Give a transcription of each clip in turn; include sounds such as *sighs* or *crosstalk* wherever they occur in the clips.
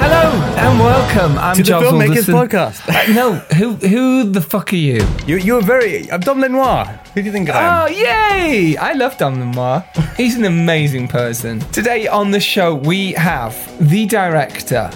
Hello and welcome. I'm To the Giles Filmmakers Alderson. Podcast. Uh, no, who who the fuck are you? You, you're very. I'm Dom Lenoir. Who do you think I am? Oh, yay! I love Dom Lenoir. He's an amazing person. Today on the show, we have the director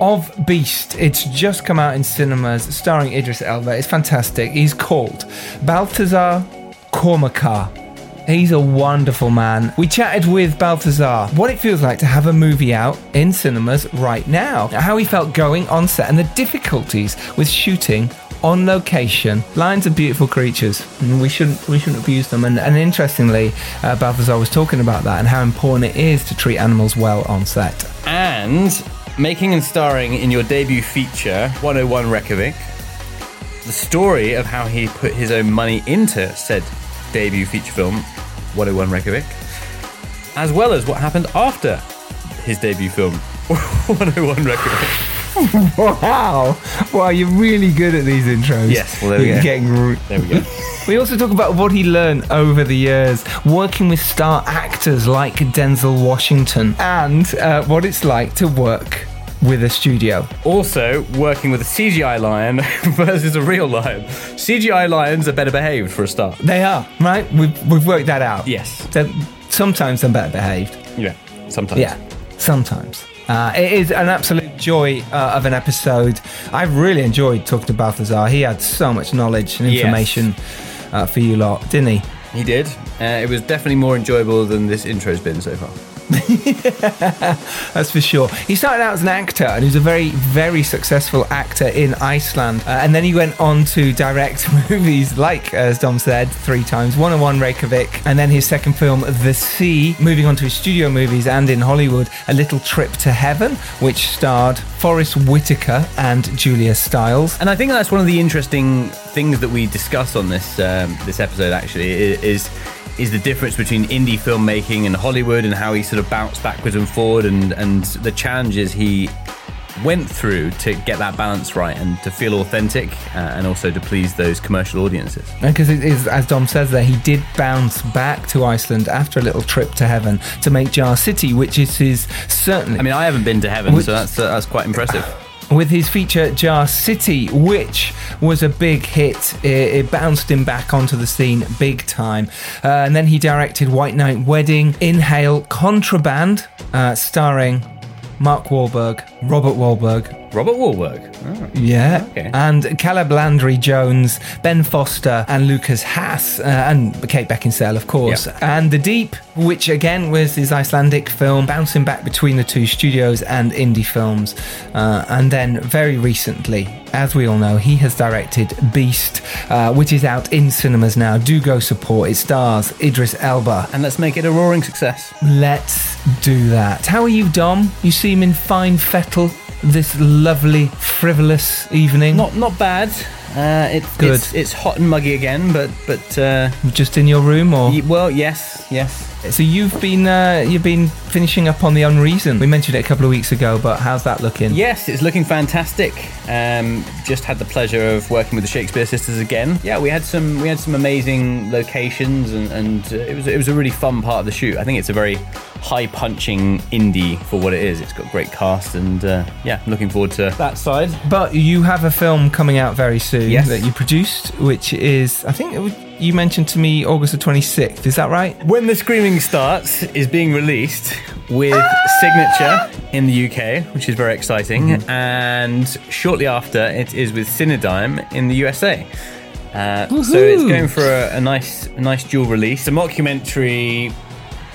of Beast. It's just come out in cinemas, starring Idris Elba. It's fantastic. He's called Baltasar Kormákur. He's a wonderful man. We chatted with Baltasar what it feels like to have a movie out in cinemas right now, how he felt going on set, and the difficulties with shooting on location. Lions are beautiful creatures, and we shouldn't we shouldn't abuse them. And, and interestingly, uh, Baltasar was talking about that and how important it is to treat animals well on set. And making and starring in your debut feature, 101 Reykjavik, the story of how he put his own money into said debut feature film, 101 Reykjavik, as well as what happened after his debut film, *laughs* 101 Reykjavik. *laughs* Wow, wow, you're really good at these intros. Yes, well, there we You're go. Getting re- There we go. *laughs* We also talk about what he learned over the years working with star actors like Denzel Washington and uh, what it's like to work with a studio. Also, working with a CGI lion *laughs* versus a real lion. CGI lions are better behaved for a start. They are, right? We've, we've worked that out. Yes. They're, sometimes they're better behaved. Yeah, sometimes. Yeah, sometimes. Uh, it is an absolute joy uh, of an episode. I've really enjoyed talking to Baltasar. He had so much knowledge and Yes. information uh, for you lot, didn't he? He did. Uh, it was definitely more enjoyable than this intro's been so far. *laughs* That's for sure. He started out as an actor and he was a very, very successful actor in Iceland. Uh, and then he went on to direct *laughs* movies like, as Dom said, three times 101 Reykjavik, and then his second film, The Sea, moving on to his studio movies and in Hollywood, A Little Trip to Heaven, which starred Forrest Whitaker and Julia Stiles. And I think that's one of the interesting things that we discuss on this um, this episode. Actually, is is the difference between indie filmmaking and Hollywood, and how he sort of bounced backwards and forward, and and the challenges he went through to get that balance right and to feel authentic, uh, and also to please those commercial audiences. Because it is, as Dom says there, he did bounce back to Iceland after a little trip to heaven to make Jar City, which is his certainly. I mean, I haven't been to heaven, Which- so that's uh, that's quite impressive. With his feature Jar City, which was a big hit. It, it bounced him back onto the scene big time. Uh, and then he directed White Night Wedding, Inhale, Contraband, uh, starring Mark Wahlberg, Robert Wahlberg. Robert Wahlberg. Oh. Yeah, Okay. and Caleb Landry Jones, Ben Foster, and Lukas Haas, uh, and Kate Beckinsale, of course. Yeah. And The Deep, which again was his Icelandic film, bouncing back between the two studios and indie films. Uh, and then very recently, as we all know, he has directed Beast, uh, which is out in cinemas now. Do go support. It stars Idris Elba. And let's make it a roaring success. Let's do that. How are you, Dom? You seem in fine fettle this lovely, frivolous evening. Not not bad. Uh, it's, Good. It's, it's hot and muggy again, but but uh, just in your room, or y- well, yes, yes. so you've been uh, you've been finishing up on the Unreason. We mentioned it a couple of weeks ago, but how's that looking? Yes, it's looking fantastic. Um, just had the pleasure of working with the Shakespeare Sisters again. Yeah, we had some we had some amazing locations, and, and uh, it was it was a really fun part of the shoot. I think it's a very high punching indie for what it is. It's got great cast, and uh, yeah, looking forward to that side. But you have a film coming out very soon. Yes. that you produced, which is, I think it was, you mentioned to me August the 26th. Is that right? When the Screaming Starts is being released with Signature in the UK, which is very exciting, and shortly after it is with Cinedigm in the USA. Uh, so it's going for a, a nice, nice dual release. A mockumentary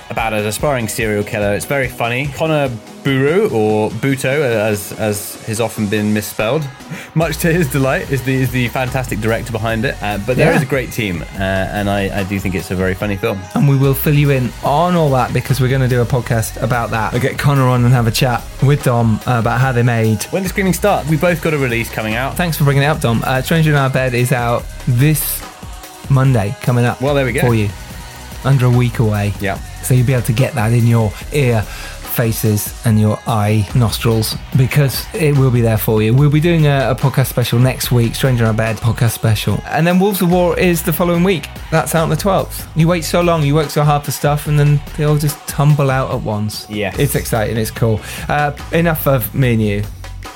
about an aspiring serial killer. It's very funny. Connor Boru or Buto, as as has often been misspelled, much to his delight, is the is the fantastic director behind it. Uh, but there Yeah. is a great team, uh, and I, I do think it's a very funny film. And we will fill you in on all that because we're going to do a podcast about that. We'll get Connor on and have a chat with Dom uh, about how they made. When the Screaming Starts, we both got a release coming out. Thanks for bringing it up, Dom. Uh, Stranger in Our Bed is out this Monday coming up. Well, there we go. For you. Under a week away. Yeah. So you'll be able to get that in your ear, faces, and your eye nostrils because it will be there for you. We'll be doing a, a podcast special next week, Stranger in Our Bed podcast special. And then Wolves of War is the following week. That's out on the 12th. You wait so long, you work so hard for stuff, and then they all just tumble out at once. Yeah. It's exciting, it's cool. Uh, enough of me and you.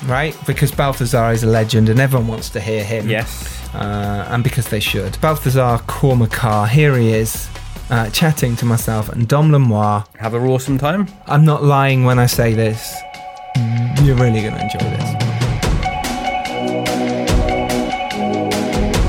Right, because Baltasar is a legend and everyone wants to hear him Yes. uh, and because they should. Baltasar Kormákur, here he is, uh, chatting to myself and Dom Lenoir. Have a awesome time. I'm not lying when I say this. You're really going to enjoy this.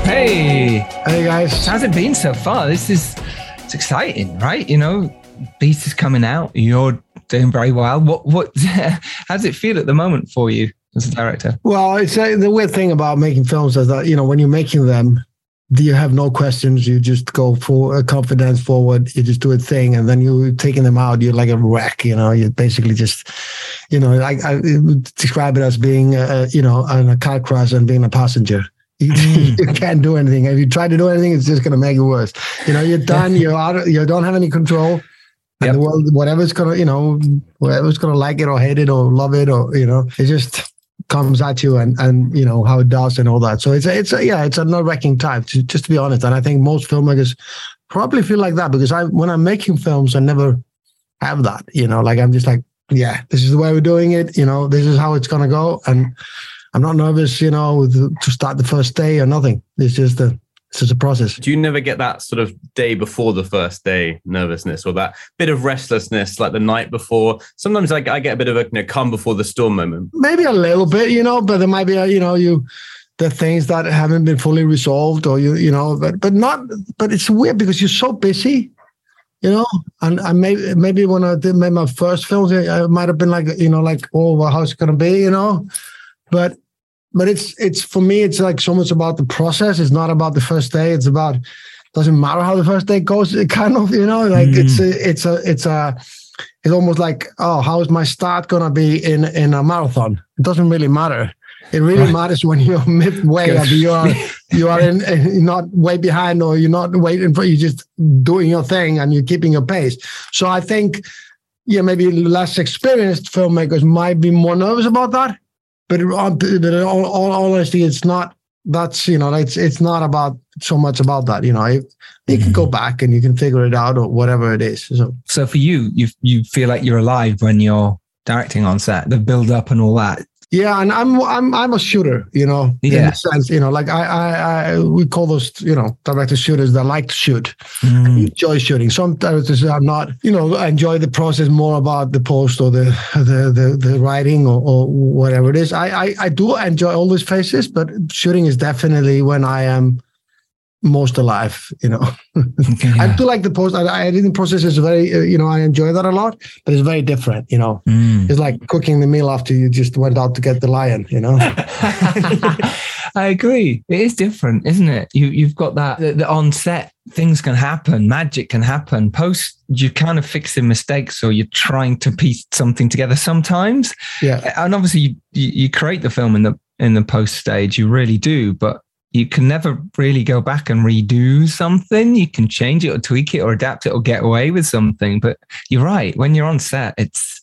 Hey, Hey guys. how's it been so far? This is it's exciting, right? You know, Beast is coming out. You're doing very well. What what? *laughs* how does it feel at the moment for you as a director? Well, it's uh, the weird thing about making films is that you know when you're making them, you have no questions. You just go for a confidence forward. You just do a thing, and then you taking them out. You're like a wreck. You know, you basically just, you know, I, I describe it as being, uh, uh, you know, on a car crash and being a passenger. *laughs* You, you mm. *laughs* can't do anything. If you try to do anything, it's just going to make it worse. You know, you're done. You're out. of- You don't have any control. And Yep. the world, whatever's gonna, you know, whatever's gonna like it or hate it or love it or you know, it just comes at you and and you know how it does and all that. So it's a, it's a, yeah, it's a nerve wracking time. To, just to be honest, and I think most filmmakers probably feel like that because I when I'm making films, I never have that. You know, like I'm just like, yeah, this is the way we're doing it. You know, this is how it's gonna go, and I'm not nervous. You know, to start the first day or nothing. It's just a it's a process. Do you never get that sort of day before the first day nervousness or that bit of restlessness like the night before? Sometimes I, I get a bit of a you know, calm before the storm moment. maybe a little bit, you know, but there might be, a, you know, you the things that haven't been fully resolved, or you, you know, but but not, but it's weird because you're so busy, you know, and I maybe maybe when I did made my first films, I might have been like, you know, like, oh, well, how's it gonna be, you know, but but it's it's for me, it's like so much about the process. It's not about the first day. It's about doesn't matter how the first day goes. It *laughs* kind of, you know, like it's mm. a, it's a it's a it's almost like, oh, how is my start gonna be in in a marathon? It doesn't really matter. It really Right. matters when you're *laughs* midway you are you are in, in not way behind or you're not waiting for you just doing your thing and you're keeping your pace. So I think yeah, maybe less experienced filmmakers might be more nervous about that. But, it- uh, but all, all honesty, it's not. That's you know, it's it's not about so much about that. You know, you, you can go mm-hmm. back and you can figure it out or whatever it is. So So for you, you you feel like you're alive when you're directing on set, the build up and all that. Yeah, and I'm I'm I'm a shooter, you know, in Yeah. a sense, you know, like I I, I we call those, you know, director shooters that like to shoot, Mm. enjoy shooting. Some directors are not, you know, I enjoy the process more about the post or the the the, the writing or, or whatever it is. I, I I do enjoy all these phases, but shooting is definitely when I am most alive, you know. *laughs* I do like the post. I, I editing process is very, uh, you know, I enjoy that a lot, but it's very different, you know. Mm. It's like cooking the meal after you just went out to get the lion, you know. *laughs* I agree. It is different, isn't it? You you've got that the, the on set things can happen, magic can happen. Post you're kind of fixing mistakes or you're trying to piece something together sometimes. Yeah. And obviously you, you, you create the film in the in the post stage, you really do, but you can never really go back and redo something. You can change it or tweak it or adapt it or get away with something. But you're right. When you're on set, it's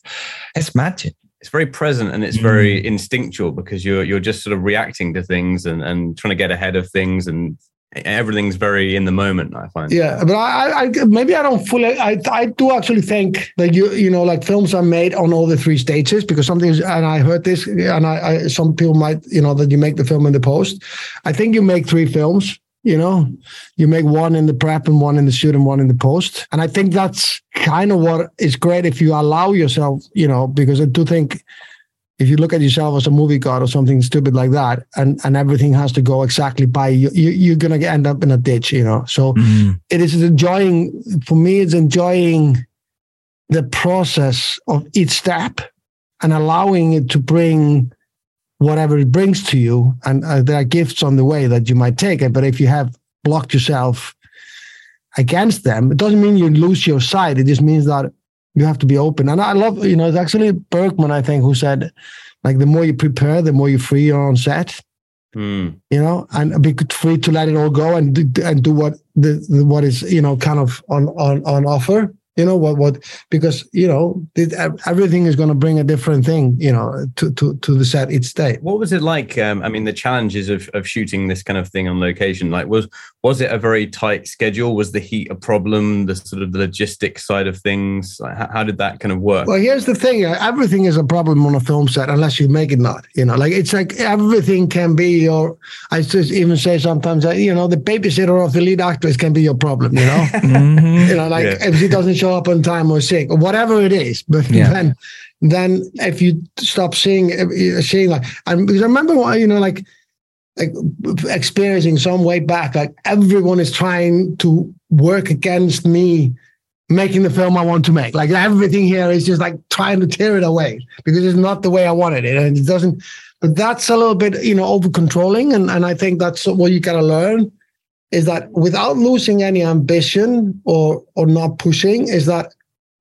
it's magic. It's very present and it's very mm. instinctual because you're you're just sort of reacting to things and, and trying to get ahead of things and everything's very in the moment. I find. Yeah, but I, I maybe I don't fully. I I do actually think that you you know like films are made on all the three stages because something and I heard this and I, I some people might you know that you make the film in the post. I think you make three films. You know, you make one in the prep and one in the shoot and one in the post. And I think that's kind of what is great if you allow yourself, you know, because I do think if you look at yourself as a movie god or something stupid like that, and and everything has to go exactly by you, you are gonna end up in a ditch, you know. So mm-hmm. it is enjoying for me. It's enjoying the process of each step and allowing it to bring whatever it brings to you. And uh, there are gifts on the way that you might take it, but if you have blocked yourself against them, it doesn't mean you lose your sight. It just means that you have to be open. And I love, you know, it's actually Bergman, I think, who said, like, the more you prepare, the more you free your own set. Mm. You know, and be free to let it all go and do, and do what the, the what is you know kind of on on on offer you know what what because you know everything is going to bring a different thing you know to to to the set each day what was it like um, i mean the challenges of of shooting this kind of thing on location? Like was was it a very tight schedule? Was the heat a problem? The sort of the logistics side of things? Like, how, how, did that kind of work? Well here's the thing uh, everything is a problem on a film set unless you make it not you know? Like it's like everything can be your i just even say sometimes that you know the babysitter of the lead actress can be your problem you know? *laughs* Mm-hmm. you know like yeah. if she doesn't show up on time or sick or whatever it is. But yeah. then, then if you stop seeing, seeing like, and because I remember, you know, like, like experiencing some way back, like everyone is trying to work against me making the film I want to make. Like everything here is just like trying to tear it away because it's not the way I wanted it. And it doesn't, but that's a little bit, you know, over controlling. And, and I think that's what you got to learn is that without losing any ambition or or not pushing, is that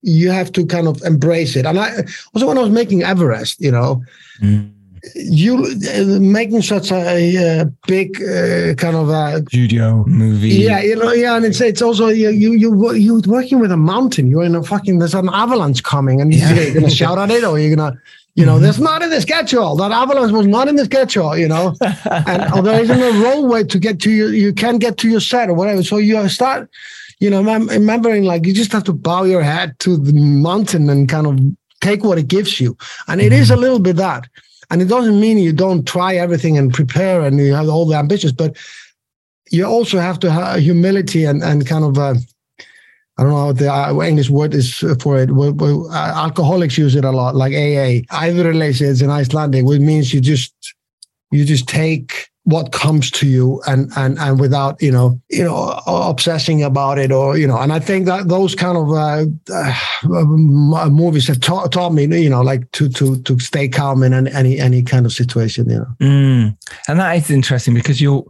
you have to kind of embrace it. And I also when I was making Everest, you know, mm. you uh, making such a, a big uh, kind of a studio movie. Yeah, you know, yeah, and it's it's also you you you you're working with a mountain. You're in a fucking there's an avalanche coming, and yeah. you're gonna shout at it, or you're gonna you know, mm-hmm. that's not in the schedule. That avalanche was not in the schedule, you know. *laughs* and there isn't a roadway to get to your, you can't get to your set or whatever. So you start, you know, remembering like you just have to bow your head to the mountain and kind of take what it gives you. And it mm-hmm. is a little bit that. And it doesn't mean you don't try everything and prepare and you have all the ambitions, but you also have to have humility and, and kind of, uh, I don't know what the uh, English word is for it. Uh, alcoholics use it a lot, like AA. Æðruleysi in Icelandic, which means you just you just take what comes to you and and and without you know you know obsessing about it or you know and i think that those kind of uh, uh, movies have taught, taught me you know like to to to stay calm in any any kind of situation you know mm. and that is interesting because you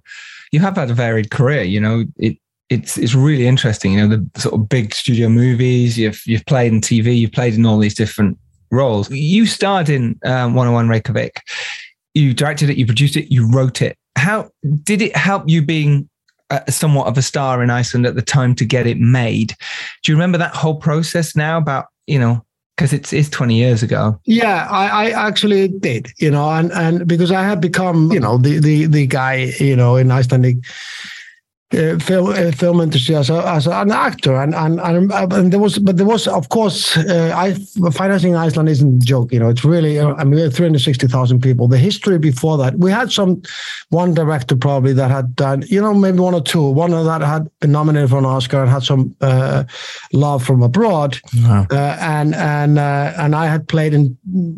you have had a varied career you know it it's it's really interesting. You know, the sort of big studio movies. You've you've played in TV. You've played in all these different roles. You starred in um, 101 Reykjavik. You directed it. You produced it. You wrote it. How did it help you being a, somewhat of a star in Iceland at the time to get it made? Do you remember that whole process now? About you know because it's it's 20 years ago yeah I, I actually did you know and and because i had become you know the the the guy you know in icelandic uh, film uh, film industry as, a, as an actor, and, and and, and there was, but there was, of course, uh, I financing Iceland isn't a joke. You know, it's really. Uh, I mean, we had three hundred sixty thousand people. The history before that, we had some one director probably that had done, you know, maybe one or two. One of that had been nominated for an Oscar and had some uh, love from abroad, wow. Uh, and and and I had played in,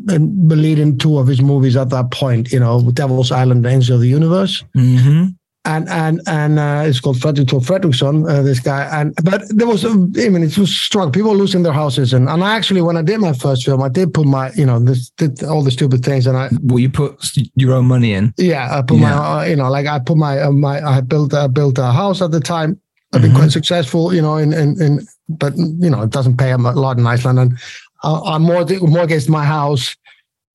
in the lead in two of his movies at that point. You know, Devil's Island, Angel of the Universe. Mm-hmm and and and uh, it's called Fredrik Fredriksson, uh, this guy. And but there was, I mean, it was strong. People losing their houses, and and I actually, when I did my first film, I did put my, you know, this did all the stupid things, and I. Well, you put your own money in. Yeah, I put yeah. my, uh, you know, like I put my uh, my I built uh, built a house at the time. I've been mm-hmm. quite successful, you know, in, in in but you know, it doesn't pay a lot in Iceland, and I, I mortgaged my house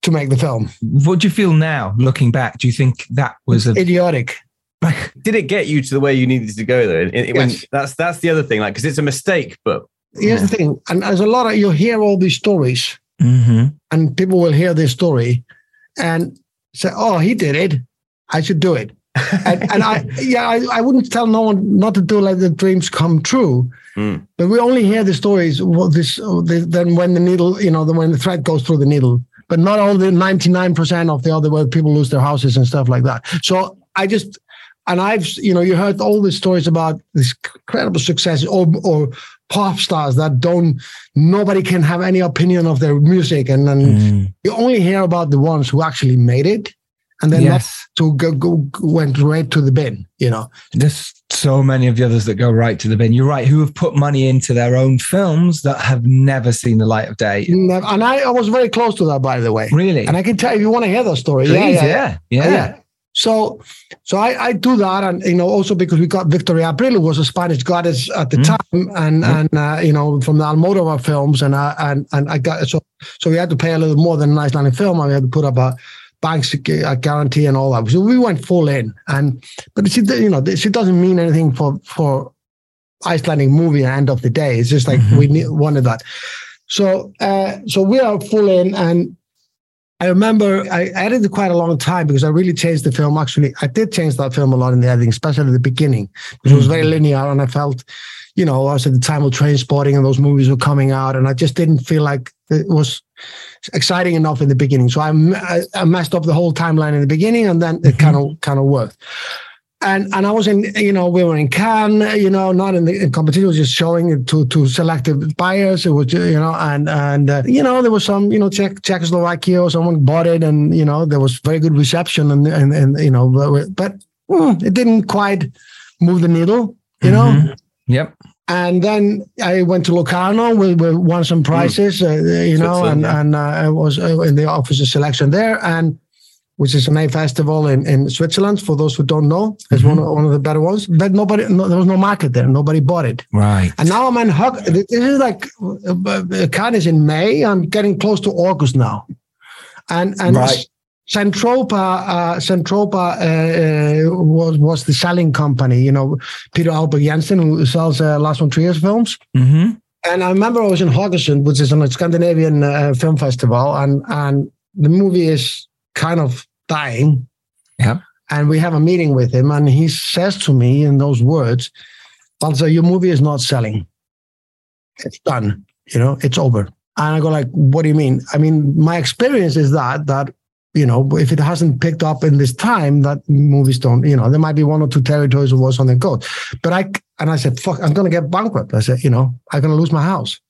to make the film. What do you feel now, looking back? Do you think that was a- idiotic? *laughs* did it get you to the way you needed to go though? It, it, yes. that's that's the other thing, like because it's a mistake. But here's the thing, and there's a lot of you hear all these stories, mm-hmm. and people will hear this story and say, "Oh, he did it. I should do it." *laughs* and, and I, yeah, I, I wouldn't tell no one not to do like the dreams come true. Mm. But we only hear the stories. What this, then when the needle, you know, the, when the thread goes through the needle, but not all the ninety nine percent of the other where people lose their houses and stuff like that. So I just, and I've, you know, you heard all the stories about this incredible success or or pop stars that don't, nobody can have any opinion of their music, and then Mm. you only hear about the ones who actually made it, and then Yes. to go, go went right to the bin. You know, There's so many of the others that go right to the bin. You're right, who have put money into their own films that have never seen the light of day. Never- and I, I was very close to that, by the way. Really? And I can tell you, if you want to hear that story. Please, yeah, yeah, yeah. yeah. So, so I, I do that, and you know, also because we got Victoria Abril, who was a Spanish goddess at the Mm. time, and and uh, you know, from the Almodovar films, and uh, and and I got so so we had to pay a little more than an Icelandic film, and we had to put up a bank sec- a guarantee and all that. So we went full in, and but she, you know, she doesn't mean anything for for Icelandic movie. At the end of the day, it's just like Mhm. we wanted that. So, uh, so we are full in, and I remember I edited quite a long time because I really changed the film. Actually, I did change that film a lot in the editing, especially at the beginning, because it was very mm-hmm. linear, and I felt, you know, I was at the time of Trainspotting, and those movies were coming out, and I just didn't feel like it was exciting enough in the beginning. So I, I, I messed up the whole timeline in the beginning, and then it kind of kind of worked. And and I was in, you know, we were in Cannes, you know, not in the in competition, it was just showing it to to selective buyers. It was, you know, and and uh, you know, there was some, you know, Czech, Czechoslovakia or someone bought it, and you know, there was very good reception, and and, and you know, but, but mm, it didn't quite move the needle, you know. Mhm. Yep. And then I went to Locarno. We, we won some prizes, uh, you know, and yeah. and uh, I was uh, in the officer selection there, and which is a A festival in, in Switzerland. For those who don't know, it's one of, one of the better ones. But nobody, no, there was no market there. Nobody bought it. Right. And now I'm in Hug. This is like uh, uh, Cannes is in May. I'm getting close to August now, and and Right. Zentropa, uh, Zentropa uh, uh, was was the selling company. You know, Peter Aalbæk Jensen, who sells uh, Lars von Trier's films. Mm-hmm. And I remember I was in Haugesund, which is a Scandinavian uh, film festival, and and the movie is kind of dying. Yeah. And we have a meeting with him, and he says to me in those words, "Also, your movie is not selling. It's done. You know, it's over." And I go like, "What do you mean?" I mean, my experience is that that you know, if it hasn't picked up in this time, that movies don't. You know, there might be one or two territories where something goes. But I and I said, "Fuck, I'm gonna get bankrupt." I said, "You know, I'm gonna lose my house."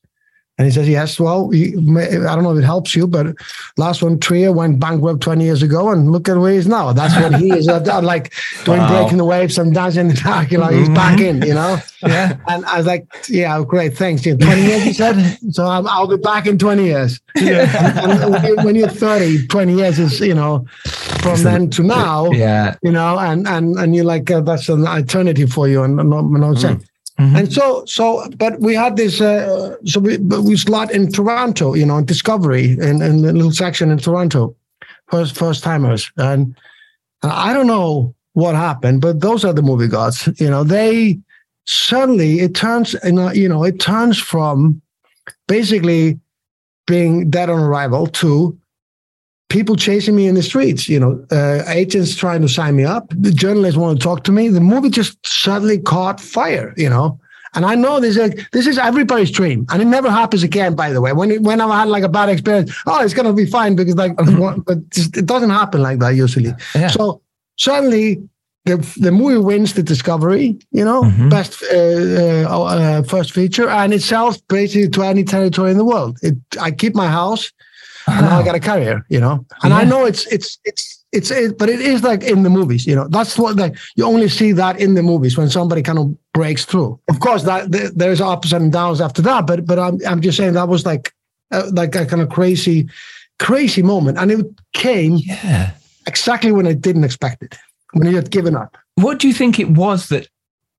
And he says, "Yes, well, I don't know if it helps you, but Lars von Trier went bankrupt 20 years ago, and look at where he is now. That's what he is, *laughs* uh, uh, like doing Wow. breaking the waves and dancing in the dark. You know, he's back in. You know." *laughs* Yeah. And I was like, "Yeah, great, thanks." Yeah, 20 years, you said. *laughs* So I'm, I'll be back in 20 years. and when, you, when you're 30, 20 years is, you know, from then to now Yeah. you know, and and and you're like uh, that's an alternative for you, and no, no sense. Mhm. And so, so, but we had this, uh, so we, we slot in Toronto, you know, in Discovery, in, in the little section in Toronto, first first timers, and I don't know what happened, but those are the movie gods, you know. They suddenly it turns, you know, you know, it turns from basically being dead on arrival to people chasing me in the streets, you know, uh, agents trying to sign me up, the journalists want to talk to me. The movie just suddenly caught fire, you know. And I know this is this is everybody's dream, and it never happens again. By the way, when it, when I had like a bad experience, oh, it's gonna be fine because like, but it doesn't happen like that usually. Yeah. So suddenly, the the movie wins the Discovery, you know, Mhm. best uh, uh, uh, first feature, and it sells basically to any territory in the world. It, I keep my house and now I got a career, you know. And I know it's it's it's it's it, but it is like in the movies, you know. That's what like you only see that in the movies when somebody kind of breaks through. Of course, that there- there's ups and downs after that, but but I'm I'm just saying that was like uh, like a kind of crazy crazy moment, and it came Yeah. exactly when I didn't expect it, when you had given up. What do you think it was that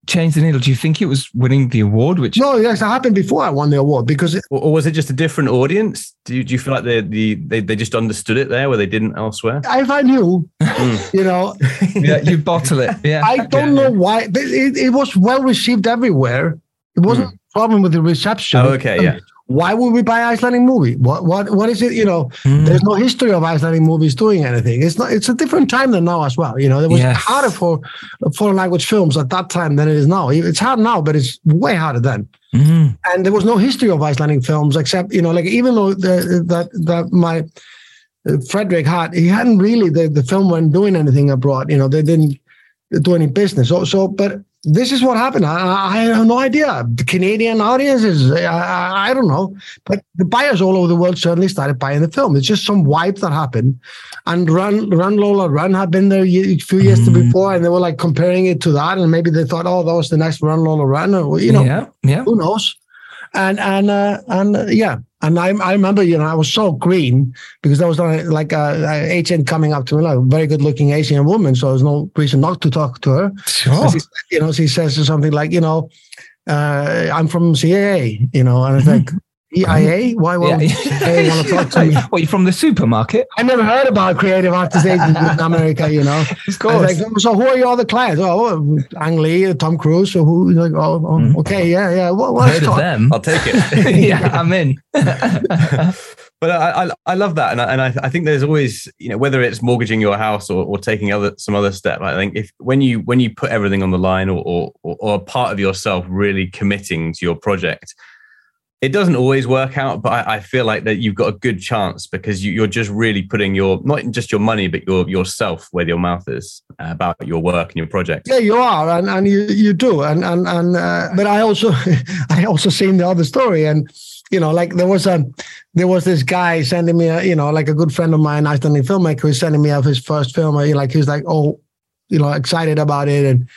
changed the needle? Do you think it was winning the award? Which No, yes, it happened before I won the award because it, Or, or was it just a different audience? Do you, do you feel like they, the, they they just understood it there where they didn't elsewhere? if I knew, hmm. *laughs* you know, *laughs* yeah, you bottle it. *laughs* Yeah. I don't Yeah. know why. but It, it was well received everywhere. It wasn't hmm. a problem with the reception. Oh, okay, yeah. Why would we buy Icelandic movie? What what what is it? You know, Hmm. there's no history of Icelandic movies doing anything. It's not. It's a different time than now as well. You know, it was Yes. harder for foreign language films at that time than it is now. It's hard now, but it's way harder then. Mhm. And there was no history of Icelandic films except you know, like even though the, that that my uh, Frederick had, he hadn't really the the film weren't doing anything abroad. You know, they didn't do any business. So so, but this is what happened. I, I have no idea. The Canadian audiences, I, I, don't know, but the buyers all over the world certainly started buying the film. It's just some wipe that happened, and Run Run Lola Run had been there a few years before, and they were like comparing it to that, and maybe they thought, oh, that was the next Run Lola Run, or you know, yeah, yeah. who knows? And and uh, and uh, yeah, and I I remember you know I was so green because there was uh, like a, a Asian coming up to me, like a very good looking Asian woman, so there's no reason not to talk to her. Sure. She, you know, she says something like, you know, uh, I'm from CAA, you know, and it's like EIA. Why would Yeah. CIA want to talk to *laughs* me? What, you from the supermarket? I never heard about creative artists agencies in America, you know. *laughs* Of course. like, so who are your other clients? Oh, Ang Lee, Tom Cruise. So who? Like, oh, oh, mm-hmm. okay, yeah, yeah. What, what's Heard of them. I'll take it. *laughs* yeah, I'm in. But I, I, I love that, and I, and I, I think there's always you know whether it's mortgaging your house or, or taking other some other step. I think if when you when you put everything on the line or or, or, or a part of yourself really committing to your project, it doesn't always work out. But I, I feel like that you've got a good chance because you, you're just really putting your not just your money but your yourself where your mouth is uh, about your work and your project. Yeah, you are, and, and you you do, and and and. Uh, but I also *laughs* I also seen the other story, and you know, like there was a there was this guy sending me, a, you know, like a good friend of mine, Icelandic filmmaker, who's sending me of his first film. and Like he was like, oh, you know, excited about it, and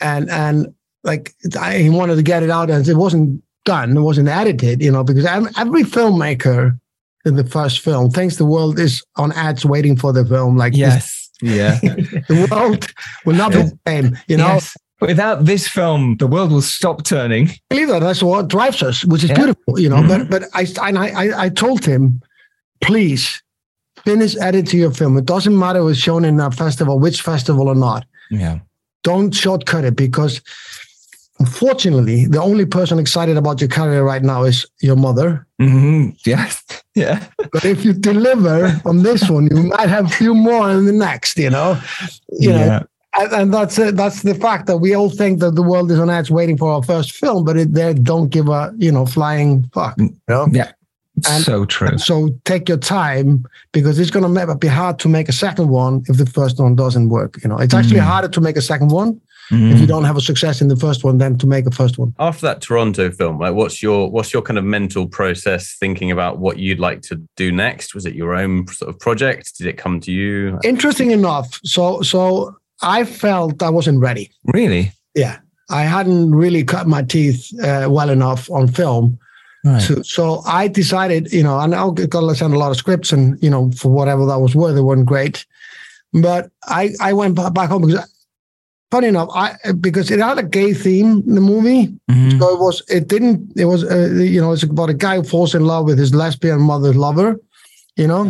and and like I, he wanted to get it out, and it wasn't done, it wasn't edited, you know, because every filmmaker in the first film thinks the world is on ads waiting for the film. Like Yes. *laughs* Yeah. the world will not be the same, you know. Yes. Without this film, the world will stop turning. believe that that's what drives us, which is Yeah. beautiful, you know. Mhm. But but I and I, I I told him, please finish editing your film. It doesn't matter if it's shown in a festival, which festival or not. Yeah. Don't shortcut it because unfortunately, the only person excited about your career right now is your mother. hmm Yes. *laughs* Yeah. But if you deliver on this one, you might have a few more in the next, you know. You know, Yeah. and, and that's it. That's the fact that we all think that the world is on edge waiting for our first film, but it, they don't give a you know flying fuck. You know? Yeah. And- so true. So take your time because it's going to be hard to make a second one if the first one doesn't work. You know, it's actually Mm. harder to make a second one if Mhm. you don't have a success in the first one then to make a first one. after that Toronto film, like what's your what's your kind of mental process thinking about what you'd like to do next? Was it your own sort of project? Did it come to you? Interesting enough, so so I felt I wasn't ready. Really? Yeah, I hadn't really cut my teeth uh, well enough on film. Right. So, so I decided, you know, and I got to send a lot of scripts, and you know, for whatever that was worth, they weren't great. But I, I went back home because, funny enough, I because it had a gay theme in the movie, Mhm. so it was, it didn't, it was, uh, you know, it's about a guy who falls in love with his lesbian mother's lover, you know.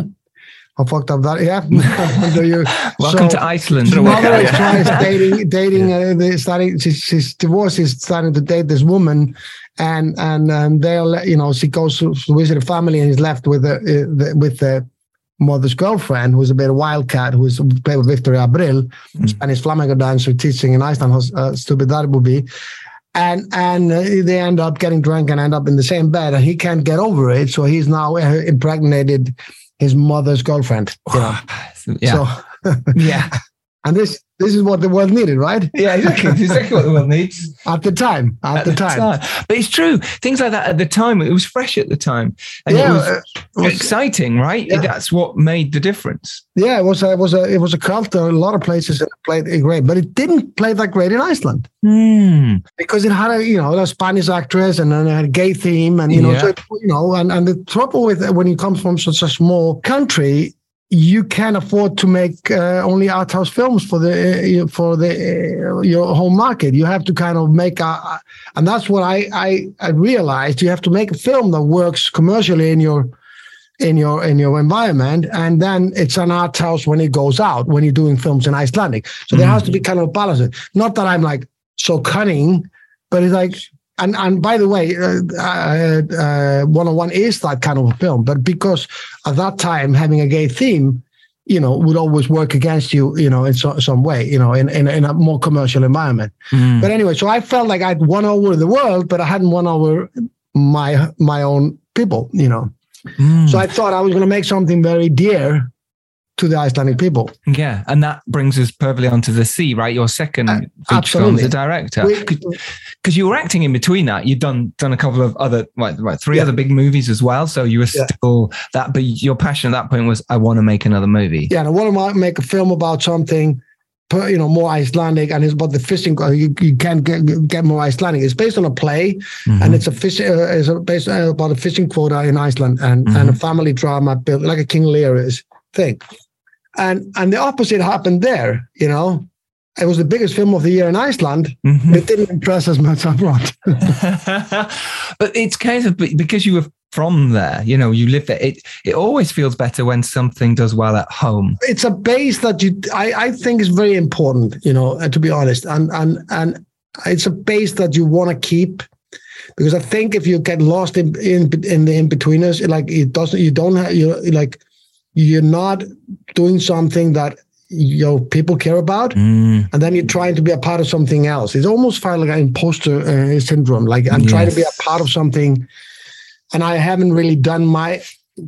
How fucked up that, yeah. *laughs* You- Welcome so- to Iceland. mother is trying *laughs* dating, dating, uh, starting. She's, she's divorced. She's starting to date this woman, and and and they'll, you know, she goes to, to visit a family, and he's left with the, uh, the with the mother's girlfriend, who's a bit of wildcat, who's played with Victoria Abril, Spanish flamenco dancer, teaching in Iceland. How uh, stupid that would be. And and uh, they end up getting drunk and end up in the same bed, and he can't get over it. So he's now uh, impregnated his mother's girlfriend. You know? *sighs* yeah. So, *laughs* yeah. and this this is what the world needed, right? Yeah, exactly. It's exactly what the world needs. *laughs* At the time, at, the time. But it's true. Things like that at the time, it was fresh at the time. And yeah, it was uh, it was- exciting, right? Yeah. That's what made the difference. yeah, it was a, it was a it was a cult. A lot of places it played it great, but it didn't play that great in Iceland Hmm. because it had a you know a Spanish actress and then it had a gay theme, and you know Yeah. so it- you know and and the trouble with when you come from such a small country. You can't afford to make uh, only art house films for the uh, for the uh, your home market. You have to kind of make a, and that's what I, I I realized. You have to make a film that works commercially in your in your in your environment and then it's an art house when it goes out when you're doing films in icelandic so there has to be kind of a balance not that i'm like so cunning but it's like and and by the way, uh, uh, uh, 101 is that kind of a film, but because at that time having a gay theme, you know, would always work against you, you know, in so, some way, you know, in, in, in a more commercial environment. Mm. But anyway, so I felt like I'd won over the world, but I hadn't won over my my own people, you know. Mm. So I thought I was going to make something very dear to the Icelandic people. Yeah, and that brings us perfectly onto the sea, right? Your second Uh, feature film as a director, because you were acting in between that. You'd done done a couple of other, right, right three Yeah. other big movies as well. So you were Yeah. still that, but your passion at that point was, I want to make another movie. Yeah, and I want to make a film about something, per- you know, more Icelandic, and it's about the fishing. uh, You, you can't get, get more Icelandic. It's based on a play, Mhm. and it's a fish. Uh, it's a, based uh, about a fishing quota in Iceland, and and a family drama built like a King Lear is thing. And and the opposite happened there. You know, it was the biggest film of the year in Iceland. Mhm. It didn't impress as much *laughs* abroad. *laughs* but it's kind of because you were from there, you know, you live there. It it always feels better when something does well at home. it's a base that you I, I think is very important you know uh, to be honest and and and it's a base that you want to keep because i think if you get lost in in, in the in-betweeners like it doesn't you don't have you like you're not doing something that you know people care about Mm, and then you're trying to be a part of something else. It's almost like an imposter uh, syndrome. Like i'm trying to be a part of something and i haven't really done my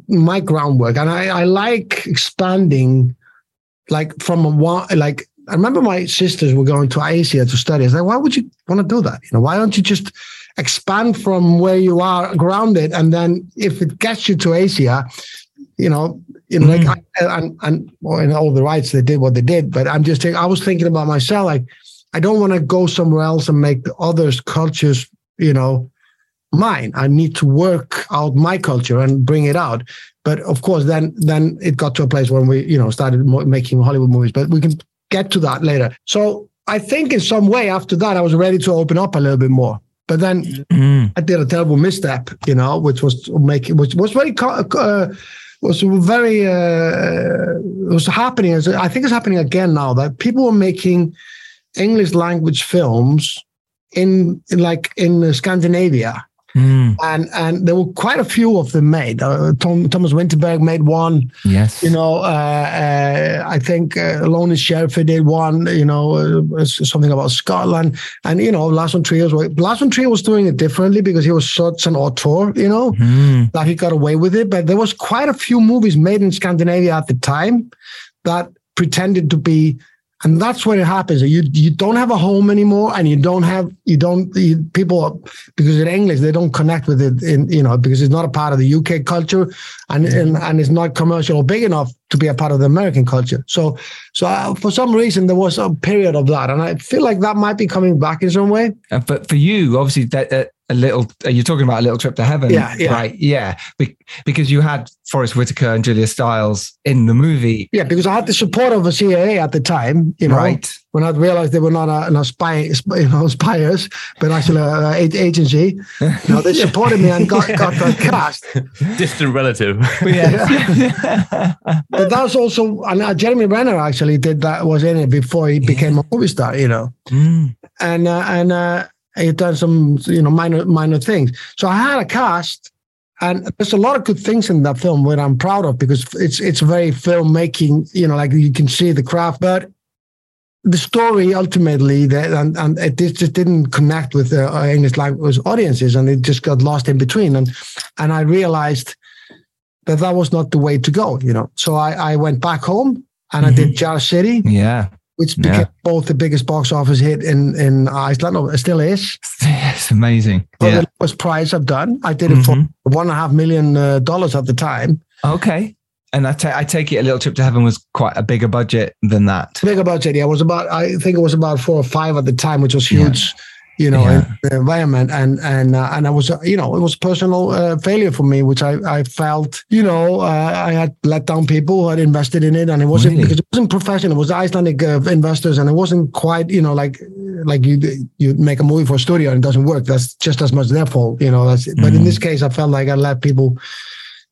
my groundwork. And i i like expanding like from a one like i remember my sisters were going to asia to study. I was like why would you want to do that? You know why don't you just expand from where you are grounded and then if it gets you to asia you know you know like I, and and well, in all the rights they did what they did but i'm just i was thinking about myself like i don't want to go somewhere else and make the others cultures you know mine. I need to work out my culture and bring it out. But of course then then it got to a place when we you know started mo- making hollywood movies but we can get to that later. So i think in some way after that i was ready to open up a little bit more. But then mm, I did a terrible misstep, you know, which was making, which was very, co- uh, was very, uh, it was happening. I think it's happening again now that people were making English language films in, in like in Scandinavia. Mm, And and there were quite a few of them made. Uh, Tom, Thomas Vinterberg made one. yes. You know, uh, uh, I think uh, Lone Scherfig did one. You know, uh, something about Scotland, and you know, Lars von Trier was Lars von Trier was doing it differently because he was such an auteur. You know, Mm, that he got away with it. But there was quite a few movies made in Scandinavia at the time that pretended to be. And that's where it happens. You you don't have a home anymore, and you don't have you don't you, people because in English they don't connect with it in you know because it's not a part of the UK culture, and and, and it's not commercial or big enough to be a part of the American culture. So so uh, for some reason there was a period of that, and I feel like that might be coming back in some way. Uh, but for you, obviously, that uh, a little. Uh, you're talking about a little trip to heaven, Yeah, yeah. right? Yeah, Be- because you had Forrest Whitaker and Julia Stiles in the movie, Yeah, because I had the support of the CIA at the time. You know, right? when I realized they were not a, a spy, you know, spies, but actually an agency. *laughs* You know, they supported me and got, got the *laughs* cast. Distant relative. Yeah. *laughs* But that was also, and uh, Jeremy Renner actually did that, was in it before he became a movie star, you know. Mm, And, uh, and uh, he had done some, you know, minor, minor things. So I had a cast. And there's a lot of good things in that film that I'm proud of because it's it's very filmmaking, you know, like you can see the craft. But the story ultimately that and, and it just just didn't connect with the uh, English language audiences and it just got lost in between and and I realized that that was not the way to go you know so I, I went back home and I did Jar City yeah, which Yeah. became both the biggest box office hit in in Iceland or it still is *laughs* it's amazing. for Yeah. the lowest price I've done I did it for Mhm. one and a half million uh, dollars at the time Okay. And I ta- I take it a little trip to heaven was quite a bigger budget than that. bigger budget. Yeah, it was about I think it was about four or five at the time, which was Yeah. You know, Yeah. in the environment, and and uh, and I was, uh, you know, it was personal uh, failure for me, which I I felt, you know, uh, I had let down people who had invested in it, and it wasn't Really? because it wasn't professional. It was Icelandic uh, investors, and it wasn't quite, you know, like like you you make a movie for a studio and it doesn't work. That's just as much their fault, you know. That's but in Mhm. this case, I felt like I let people,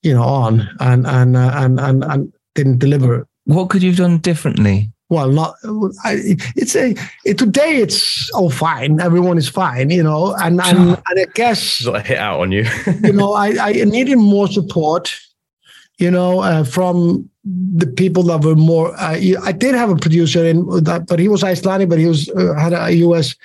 you know, on and and uh, and and and didn't deliver What could you have done differently? Well, not I, it's a it, today. It's all fine. Everyone is fine, you know. And and, *laughs* and I guess of hit out on you. you know, *laughs* I, I needed more support. You know, uh, from the people that were more. Uh, I did have a producer in that, but he was Icelandic, but he was uh, had a U.S.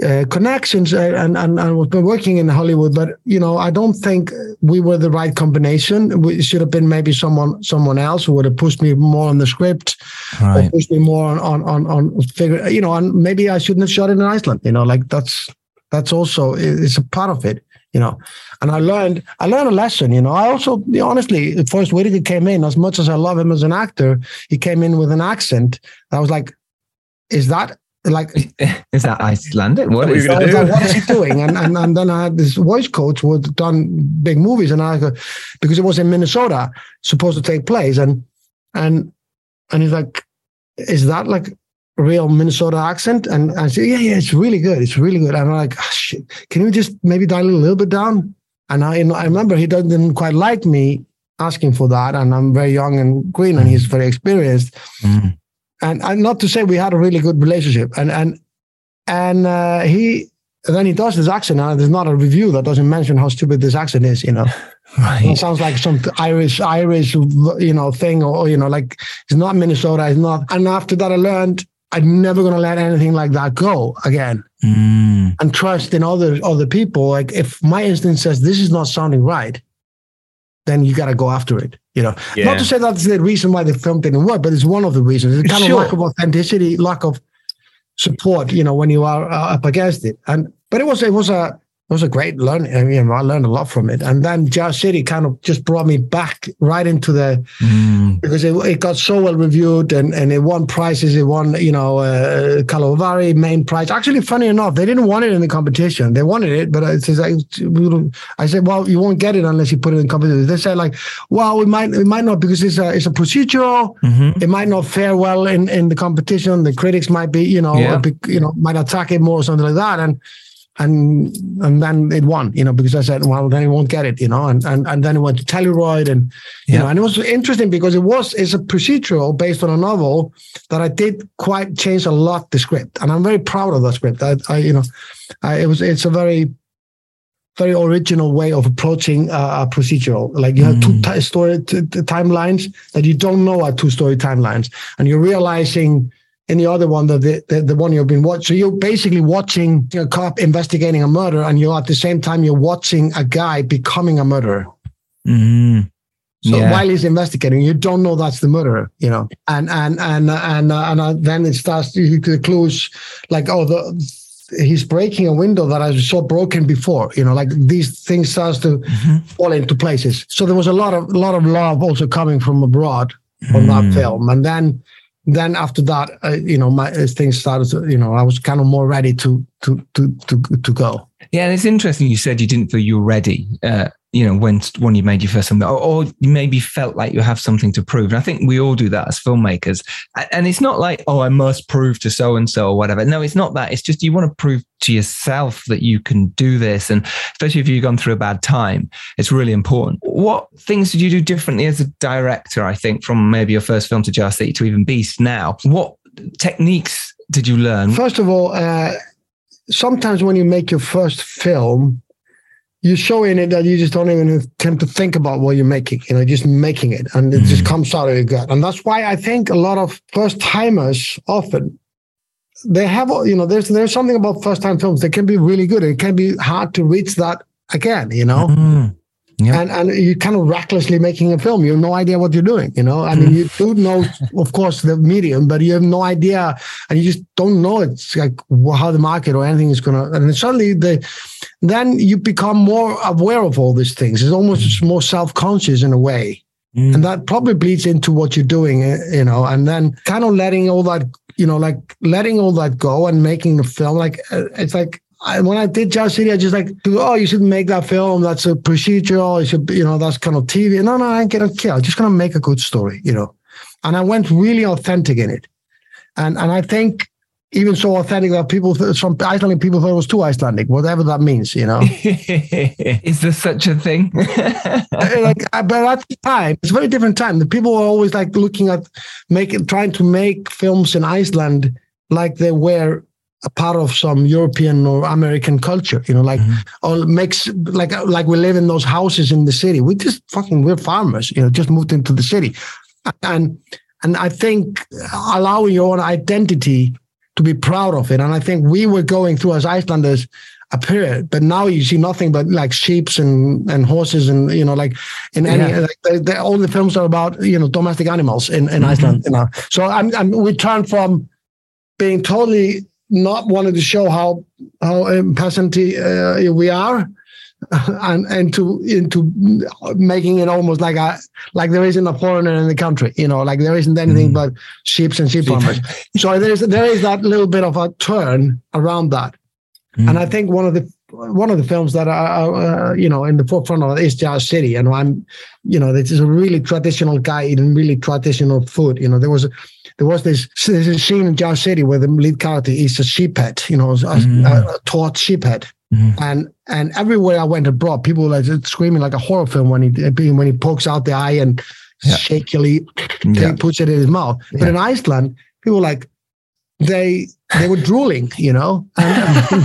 Uh, connections uh, and, and and was been working in Hollywood, but you know I don't think we were the right combination. We should have been maybe someone someone else who would have pushed me more on the script, right. or pushed me more on on on, on figure. You know, and maybe I shouldn't have shot it in Iceland. You know, like that's that's also it's a part of it. You know, and I learned I learned a lesson. You know, I also honestly, Forrest Whitaker came in as much as I love him as an actor. He came in with an accent. I was like, is that like *laughs* is that Icelandic? What is, that? what is he doing? And, and and then I had this voice coach who had done big movies, and I go because it was in Minnesota, supposed to take place, and and and he's like, is that like real Minnesota accent? And I said, yeah, yeah, it's really good, it's really good. And I'm like, oh, shit, can you just maybe dial it a little bit down? And I, you know, I remember he didn't quite like me asking for that, and I'm very young and green, and he's very experienced. Mm and, and not to say we had a really good relationship. And and and uh, he and then he does this accent, and there's not a review that doesn't mention how stupid this accent is. You know, *laughs* right. it sounds like some Irish Irish you know thing, or you know, like it's not Minnesota. It's not. And after that, I learned I'm never going to let anything like that go again. Mm. And trust in other other people. Like if my instinct says this is not sounding right, then you got to go after it. You know, yeah. not to say that's the reason why the film didn't work, but it's one of the reasons. It's a kind sure. of lack of authenticity, lack of support. You know, when you are uh, up against it, and but it was it was a it was a great learning. I mean, I learned a lot from it. And then Jar City kind of just brought me back right into the mm. because it, it, got so well reviewed and, and it won prizes. It won, you know, uh, Karlovy main prize. Actually, funny enough, they didn't want it in the competition. They wanted it, but I said, I said, well, you won't get it unless you put it in competition. They said like, well, we might, we might not because it's a, it's a procedural. Mm-hmm. It might not fare well in, in the competition. The critics might be, you know, yeah. you know, might attack it more or something like that. And and and then it won, you know, because I said, well, then it won't get it, you know, and and, and then it went to Telluride, and you yeah. know, and it was interesting because it was it's a procedural based on a novel that I did quite change a lot the script, and I'm very proud of that script. I, I you know, I, it was it's a very very original way of approaching uh, a procedural. Like you have mm. two t- story t- t- timelines that you don't know are two story timelines, and you're realizing in the other one, the, the, the one you've been watching. So you're basically watching a cop investigating a murder, and you're at the same time you're watching a guy becoming a murderer. Mm-hmm. So yeah. while he's investigating, you don't know that's the murderer, you know, and and and and uh, and uh, then it starts to the clues like oh the he's breaking a window that I saw broken before, you know, like these things starts to mm-hmm. fall into places. So there was a lot of a lot of love also coming from abroad on mm. that film, and then then after that, uh, you know, my things started. To, you know, I was kind of more ready to to to to to go. Yeah, and it's interesting. You said you didn't feel you were ready. Uh, you know, when when you made your first film, or, or, you maybe felt like you have something to prove. And I think we all do that as filmmakers. And it's not like, oh, I must prove to so and so or whatever. No, it's not that. It's just you want to prove to yourself that you can do this, and especially if you've gone through a bad time, it's really important. What things did you do differently as a director? I think from maybe your first film to City to even Beast now. What techniques did you learn? First of all. Uh sometimes when you make your first film, you show in it that you just don't even attempt to think about what you're making, you know, just making it and it mm just comes out of your gut. And that's why I think a lot of first timers often they have, you know, there's there's something about first time films that can be really good. It can be hard to reach that again, you know. mm yeah. And and you're kind of recklessly making a film. You have no idea what you're doing. You know, I mean, you do know, of course, the medium, but you have no idea, and you just don't know it's like how the market or anything is gonna. And suddenly, the then you become more aware of all these things. It's almost more self conscious in a way, mm. and that probably bleeds into what you're doing. Eh, you know, and then kind of letting all that, you know, like letting all that go and making the film. Like uh, it's like I, when I did Jar City, I just like, oh, you should make that film. That's a procedural. You should, you know, that's kind of TV. No, no, I ain't gonna care. I'm just gonna make a good story, you know. And I went really authentic in it, and and I think even so authentic that people from Icelandic people thought it was too Icelandic, whatever that means, you know. *laughs* Is there such a thing? *laughs* like, uh, but at the time, it's a very different time. The people were always like looking at making, trying to make films in Iceland like they were a part of some European or American culture, you know, like mm-hmm. or makes like like we live in those houses in the city. We just fucking we're farmers, you know, just moved into the city, and and I think allowing your own identity to be proud of it. And I think we were going through as Icelanders a period, but now you see nothing but like sheep and, and horses and you know like in any yeah. like all the films are about you know domestic animals in, in mm-hmm. Iceland. You know, so I'm, I'm we turned from being totally not wanting to show how how peasant uh, we are *laughs* and and to into making it almost like a like there isn't a foreigner in the country, you know, like there isn't anything mm. but sheep and sheep farmers. *laughs* so there's there is that little bit of a turn around that, mm. and I think one of the one of the films that are uh, you know in the forefront of it is Jar City, and I'm you know this is a really traditional guy eating really traditional food. You know there was. A, there was this there's a scene in Jar City where the lead character eats a sheephead, you know, a, mm. a, a taught sheephead, Mm-hmm. And and everywhere I went abroad, people were like screaming like a horror film when he when he pokes out the eye and yeah. shakily yeah. puts it in his mouth. Yeah. But in Iceland, people like they they were drooling, you know. And, *laughs*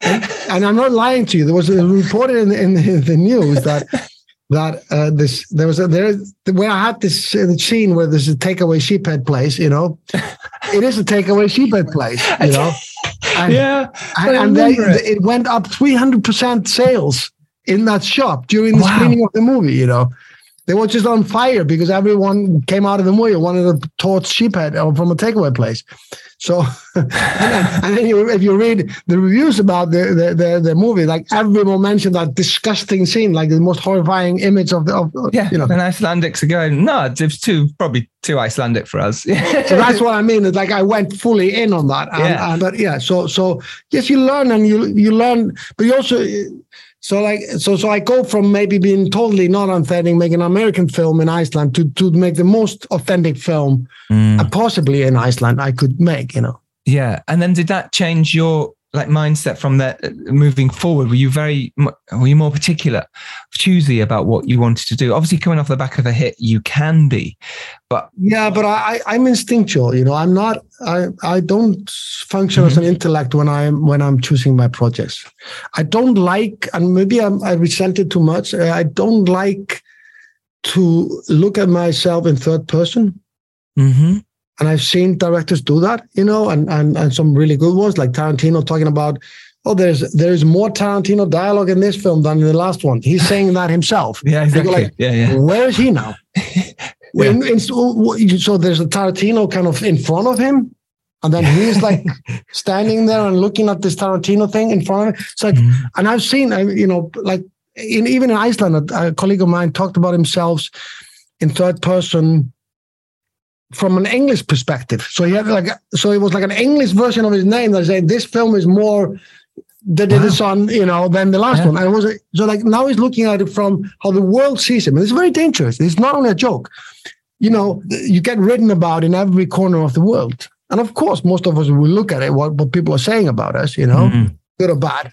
and, and, I'm not lying to you. There was a reported in, in, in the news that that uh, this there was a there where I had this uh, scene where there's a takeaway sheephead place, you know, *laughs* it is a takeaway sheephead place, you know, *laughs* and, yeah, and, and they, it. it. went up three hundred percent sales in that shop during the wow. screening of the movie, you know. They were just on fire because everyone came out of the movie wanted a taught sheephead uh, from a takeaway place. So, *laughs* and, then, and then you, if you read the reviews about the, the, the, the, movie, like everyone mentioned that disgusting scene, like the most horrifying image of the, of, yeah, you know. And Icelandics are going, no, it's too, probably too Icelandic for us. *laughs* so that's what I mean. It's like I went fully in on that. And, yeah. And, but yeah, so, so yes, you learn and you, you learn, but you also, so like so so I go from maybe being totally not authentic, making an American film in Iceland to to make the most authentic film mm. possibly in Iceland I could make, you know. Yeah, and then did that change your like mindset from that uh, moving forward? Were you very were you more particular, choosy about what you wanted to do? Obviously, coming off the back of a hit, you can be, but yeah, but I I'm instinctual. You know, I'm not. I I don't function mm-hmm. as an intellect when I'm when I'm choosing my projects. I don't like, and maybe I'm, I resent it too much. Uh, I don't like to look at myself in third person. Mm-hmm. And I've seen directors do that, you know, and and and some really good ones like Tarantino talking about, oh, there's there's more Tarantino dialogue in this film than in the last one. He's saying that himself. *laughs* yeah, exactly. Like, yeah, yeah. Where is he now? *laughs* yeah. In, in, so there's a Tarantino kind of in front of him, and then he's *laughs* like standing there and looking at this Tarantino thing in front of him. It's like, mm-hmm. and I've seen, you know, like in even in Iceland, a, a colleague of mine talked about himself in third person from an English perspective. So he had like so it was like an English version of his name that said this film is more the wow. you know, than the last yeah. one. And it was so like now he's looking at it from how the world sees him. And it's very dangerous. It's not only a joke. You know, you get written about in every corner of the world. And of course, most of us will look at it, what, what people are saying about us, you know, mm-hmm. good or bad.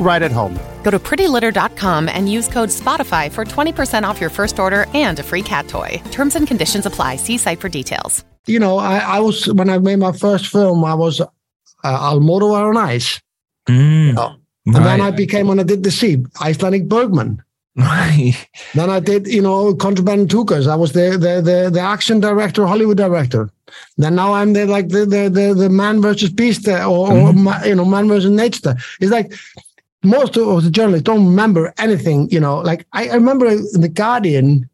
right at home. Go to prettylitter.com and use code SPOTIFY for 20% off your first order and a free cat toy. Terms and conditions apply. See site for details. You know, I, I was when I made my first film, I was uh, Almodovar on ice. Mm, You know? And then. I became when I did the sea, Icelandic Bergman. *laughs* right. Then I did, you know, Contraband Tukas. I was the the the, the action director, Hollywood director. Then now I'm the like the the the, the man versus beast uh, or, or you know man versus nature. It's like most of the journalists don't remember anything. You know, like I, I remember the Guardian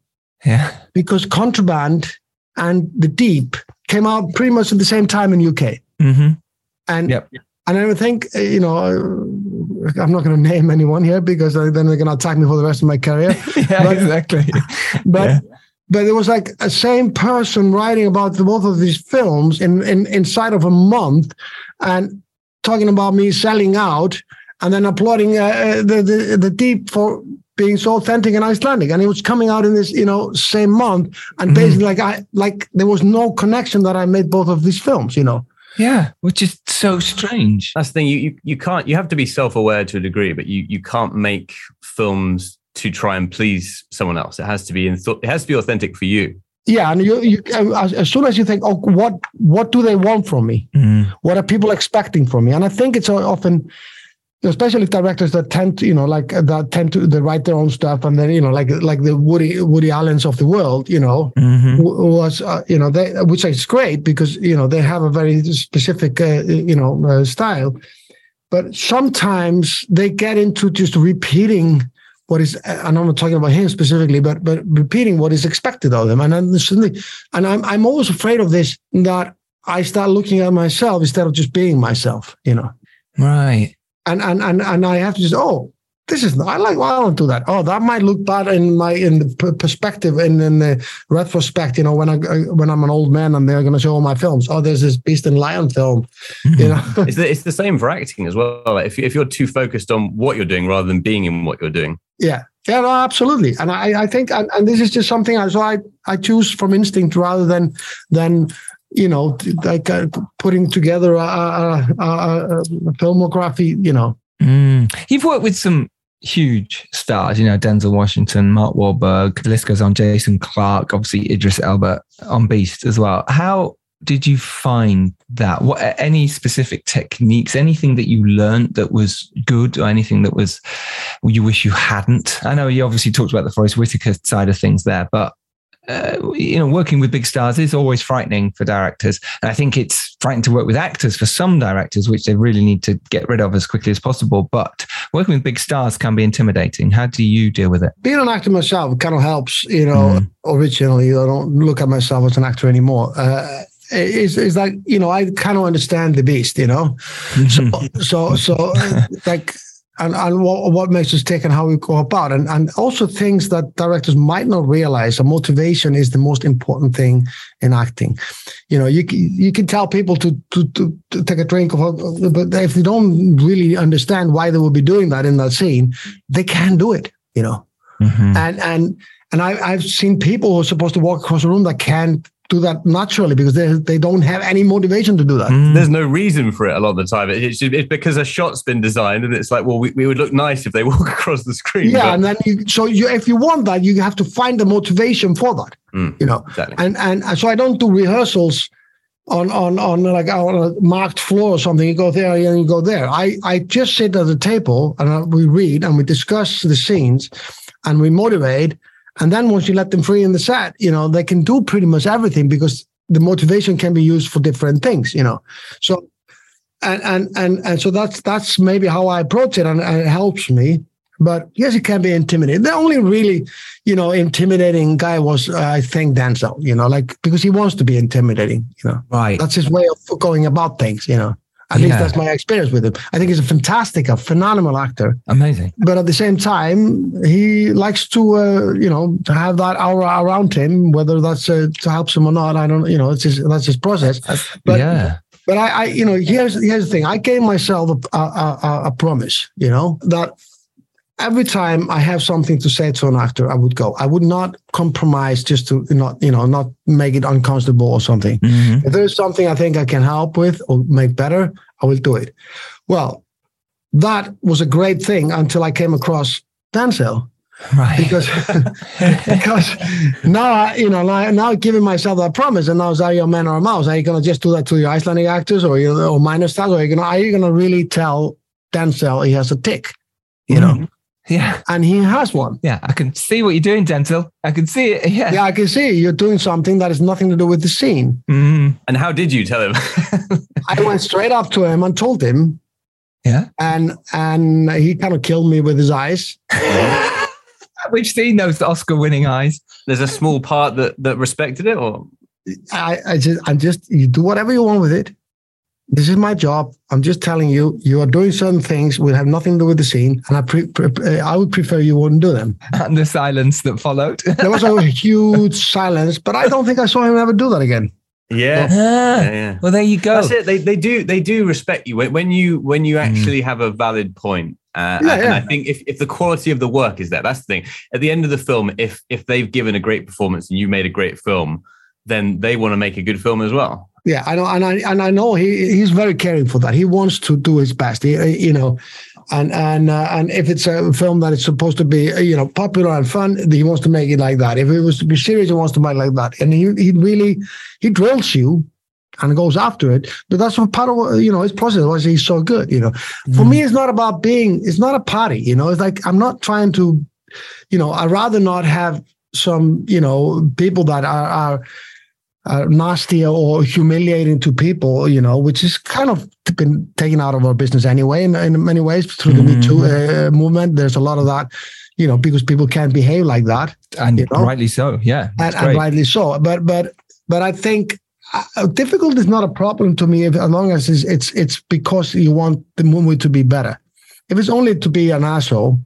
Yeah. because Contraband and The Deep came out pretty much at the same time in UK. hmm And Yep. and I think uh, you know uh, I'm not going to name anyone here because then they're going to attack me for the rest of my career. *laughs* Yeah, But- exactly. *laughs* but Yeah. but it was like a same person writing about the, both of these films in, in inside of a month and talking about me selling out and then applauding uh, uh, the, the the deep for being so authentic and Icelandic and it was coming out in this you know same month and basically like I like there was no connection that I made both of these films you know Yeah. Which is so strange. That's the thing. You, you you can't. You have to be self aware to a degree, but you you can't make films to try and please someone else. It has to be in. Th- it has to be authentic for you. yeah and you you uh, as, as soon as you think oh what what do they want from me Mm. what are people expecting from me and i think it's often especially directors that tend to you know like that tend to they write their own stuff and then you know like like the woody woody allens of the world you know Mhm. who was uh, you know they which is great because you know they have a very specific uh, you know uh, style but sometimes they get into just repeating what is and I'm not talking about him specifically, but but repeating what is expected of them. And suddenly, and I'm I'm always afraid of this that I start looking at myself instead of just being myself, you know. Right. And and and and I have to just oh, this is not, I like well, I don't do that. Oh, that might look bad in my in the perspective and in the retrospect, you know, when I uh, when I'm an old man and they're going to show all my films. Oh, there's this Beast and Lion film, you hmm. know. it's the, it's the same for acting as well. Like if you, if you're too focused on what you're doing rather than being in what you're doing. Yeah, yeah, no, absolutely. And I, I think, and, and this is just something. I, so I, I choose from instinct rather than, than, you know, like uh, putting together a, a, a, a, filmography. You know, Mm. You've worked with some huge stars, you know, Denzel Washington, Mark Wahlberg, the list goes on, Jason Clarke, obviously Idris Elba on Beast as well. How did you find that? What any specific techniques, anything that you learned that was good or anything that was you wish you hadn't? I know you obviously talked about the Forrest Whitaker side of things there, but uh, you know, working with big stars is always frightening for directors. And I think it's frightening to work with actors for some directors, which they really need to get rid of as quickly as possible. But working with big stars can be intimidating. How do you deal with it? being an actor myself kind of helps. You know, originally I don't look at myself as an actor anymore. Uh, is is like you know I kind of understand the beast. You know, *laughs* so so so like. And, and what, what makes us tick and how we go about. And, and also things that directors might not realize a motivation is the most important thing in acting. You know you you can tell people to to, to, to take a drink of but if they don't really understand why they will be doing that in that scene they can't do it you know. Mhm. and and and I, I've seen people who are supposed to walk across the room that can't do that naturally because they they don't have any motivation to do that. Mm. There's no reason for it a lot of the time. It- It's, it's because a shot's been designed, and it's like, well, we, we would look nice if they *laughs* walk across the screen. Yeah, but- and then you so you if you want that, you have to find the motivation for that. Mm, You know, exactly. and and and so I don't do rehearsals on on on like on a marked floor or something. You go there and you go there. I I just sit at the table and uh, we read and we discuss the scenes, and we motivate. And then once you let them free in the set, you know they can do pretty much everything because the motivation can be used for different things. You know, so and and and and so that's that's maybe how I approach it, and, and it helps me. But yes, it can be intimidating. The only really, you know, intimidating guy was uh, I think Denzel. You know, like because he wants to be intimidating. You know, Right. that's his way of going about things. You know, At least that's my experience with him. I think he's a fantastic, a phenomenal actor. Amazing. But at the same time, he likes to, uh, you know, to have that aura around him. Whether that's uh, to helps him or not, I don't. You know, it's his, that's his process. But, yeah. But I, I, you know, here's here's the thing. I gave myself a, a, a, a promise. You know that every time I have something to say to an actor, I would go. I would not compromise just to not, you know, not make it uncomfortable or something. Mhm. If there's something I think I can help with or make better, I will do it. Well, that was a great thing until I came across Denzel Right. because *laughs* *laughs* because now I, you know now, now giving myself that promise and now is are you a man or a mouse? Are you gonna just do that to your Icelandic actors or you or minor stars? Or are you gonna are you gonna really tell Denzel he has a tick? You know, Mhm. Yeah. and he has one. Yeah. I can see what you're doing, Denzel. I can see it. Yeah. Yeah, I can see you're doing something that has nothing to do with the scene. Mhm. And how did you tell him? *laughs* I went straight up to him and told him, Yeah. and and he kind of killed me with his eyes. *laughs* We've seen those Oscar-winning eyes. There's a small part that that respected it, or I, I just, I'm just, you do whatever you want with it. This is my job. I'm just telling you, you are doing certain things will have nothing to do with the scene, and I, pre- pre- I would prefer you wouldn't do them. *laughs* And the silence that followed. *laughs* There was a huge silence, but I don't think I saw him ever do that again. yeah, Ah, yeah, yeah. Well, there you go. That's it. They they do they do respect you when, when you when you actually have a valid point. Uh, Yeah, and yeah. I think if, if the quality of the work is there, that's the thing. At the end of the film, if if they've given a great performance and you made a great film, then they want to make a good film as well. Yeah, I know, and I and I know he he's very caring for that. He wants to do his best. He, you know, and and uh, and if it's a film that is supposed to be uh, you know popular and fun, he wants to make it like that. If it was to be serious, he wants to make it like that. And he he really he drills you and goes after it. But that's what part of you know his process was. He's so good. You know, for me, it's not about being. It's not a party. You know, it's like I'm not trying to. You know, I'd rather not have some you know people that are are uh, nasty or humiliating to people, you know, which is kind of been taken out of our business anyway in, in many ways through the Me Too uh, movement. There's a lot of that, you know, because people can't behave like that, and you know? rightly so. Yeah. and, and rightly so. But but but I think uh, difficult is not a problem to me if, as long as it's, it's it's because you want the movie to be better. If it's only to be an asshole,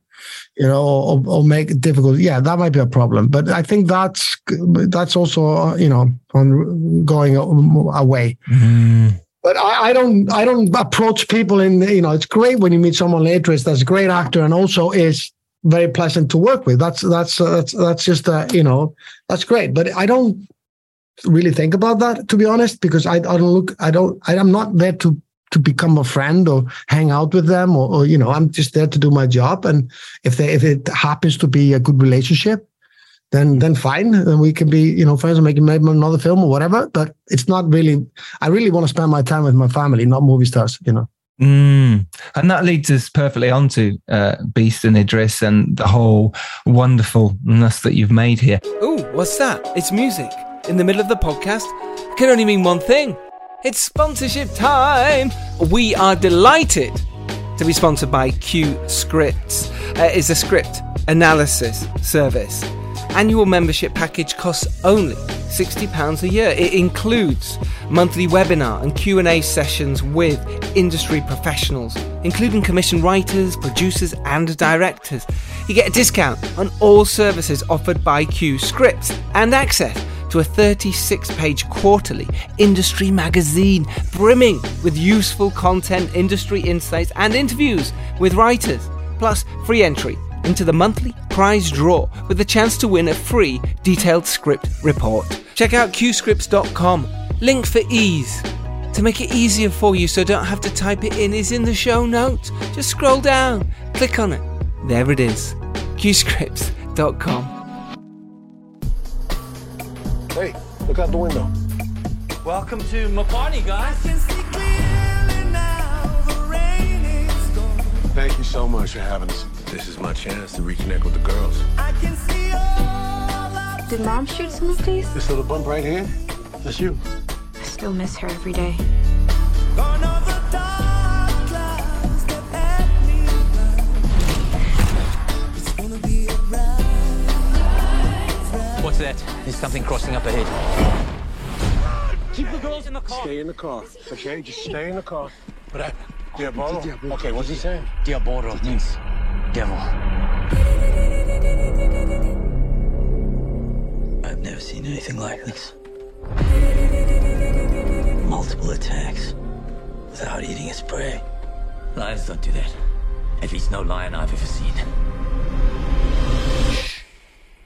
you know, or, or make it difficult, yeah, that might be a problem. But I think that's that's also uh, you know on going away. Mm. But I, I don't I don't approach people in you know it's great when you meet someone like Idris that's a great actor and also is very pleasant to work with. That's that's uh, that's that's just uh, you know that's great. But I don't really think about that to be honest because I, I don't look I don't I, I'm not there to to become a friend or hang out with them or, or you know I'm just there to do my job and if they if it happens to be a good relationship then then fine then we can be you know friends and make maybe another film or whatever but it's not really I really want to spend my time with my family not movie stars you know Mm. And that leads us perfectly onto uh, Beast and Idris and the whole wonderfulness that you've made here. Ooh, what's that? It's music. In the middle of the podcast? It can only mean one thing. It's sponsorship time. We are delighted to be sponsored by Q Scripts. Uh, it's a script analysis service. Annual membership package costs only £60 a year. It includes monthly webinar and Q&A sessions with industry professionals, including commissioned writers, producers and directors. You get a discount on all services offered by Q Scripts and access to a 36 page quarterly industry magazine brimming with useful content, industry insights, and interviews with writers, plus free entry into the monthly prize draw with the chance to win a free detailed script report. Check out qscripts.com. Link for ease. To make it easier for you so don't have to type it in is in the show notes. Just scroll down, click on it. There it is. qscripts.com. Hey, look out the window. Welcome to Mapani, guys. Thank you so much for having us. This is my chance to reconnect with the girls. Did mom shoot some of these? This little bump right here, that's you. I still miss her every day. What's that? There's something crossing up ahead. Keep the girls in the car. Stay in the car, okay? Just stay in the car. What happened? Diabolo? Okay, what's he saying? Diabolo means devil. I've never seen anything like this. Multiple attacks without eating its prey. Lions don't do that. At least no lion I've ever seen.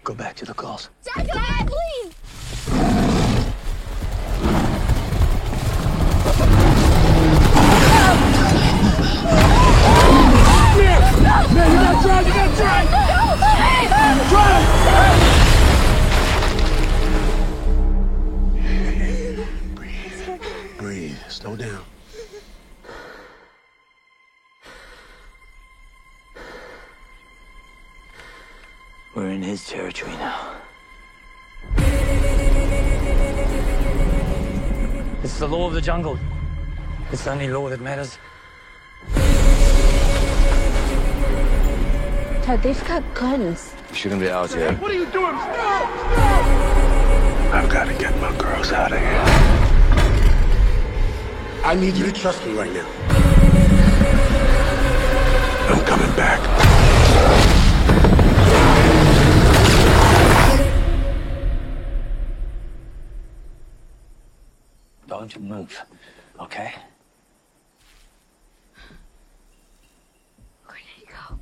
Go back to the calls. Dad, Dad, please! Territory now. It's the law of the jungle. It's the only law that matters. Dad, they've got guns. Shouldn't be out here. What are you doing? stop I've got to get my girls out of here. I need you to trust me right now. I'm coming back. Don't move, okay? Where did he go?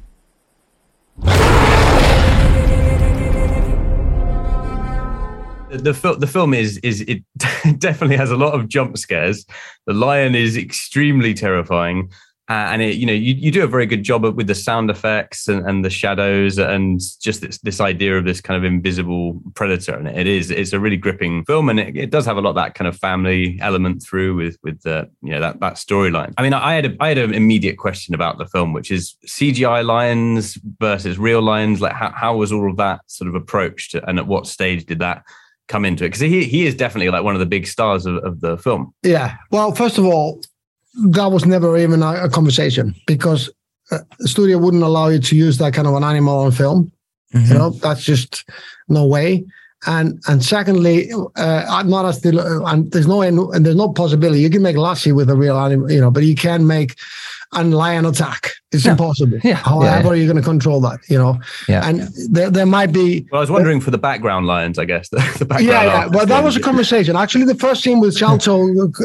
The, the, fil- the film is is it *laughs* definitely has a lot of jump scares. The lion is extremely terrifying, uh, and it you know you, you do a very good job with the sound effects and, and the shadows and just this this idea of this kind of invisible predator. And it is it's a really gripping film, and it, it does have a lot of that kind of family element through with with the you know that that storyline. I mean, I had a, I had an immediate question about the film, which is CGI lions versus real lions. Like how how was all of that sort of approached, and at what stage did that come into it because he he is definitely like one of the big stars of, of the film. Yeah. Well, first of all, that was never even a, a conversation because uh, the studio wouldn't allow you to use that kind of an animal on film. You know, that's just no way. And and secondly, uh, I'm not as the, and there's no and there's no possibility you can make Lassie with a real animal, you know, but you can make a lion attack. It's impossible. Yeah. However, Yeah. are you going to control that? You know, Yeah. and there there might be Well, I was wondering for the background lions, I guess the, *laughs* the background. yeah, yeah. Well, that was a conversation. Actually, the first scene with Sharlto,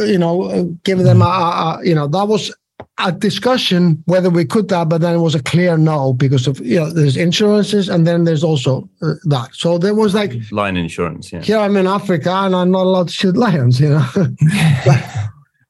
you know, uh, giving them a, a, a, you know, that was a discussion whether we could that, but then it was a clear no because of you know there's insurances and then there's also uh, that. So there was like lion insurance. Yeah. here I'm in Africa and I'm not allowed to shoot lions, you know. *laughs* but,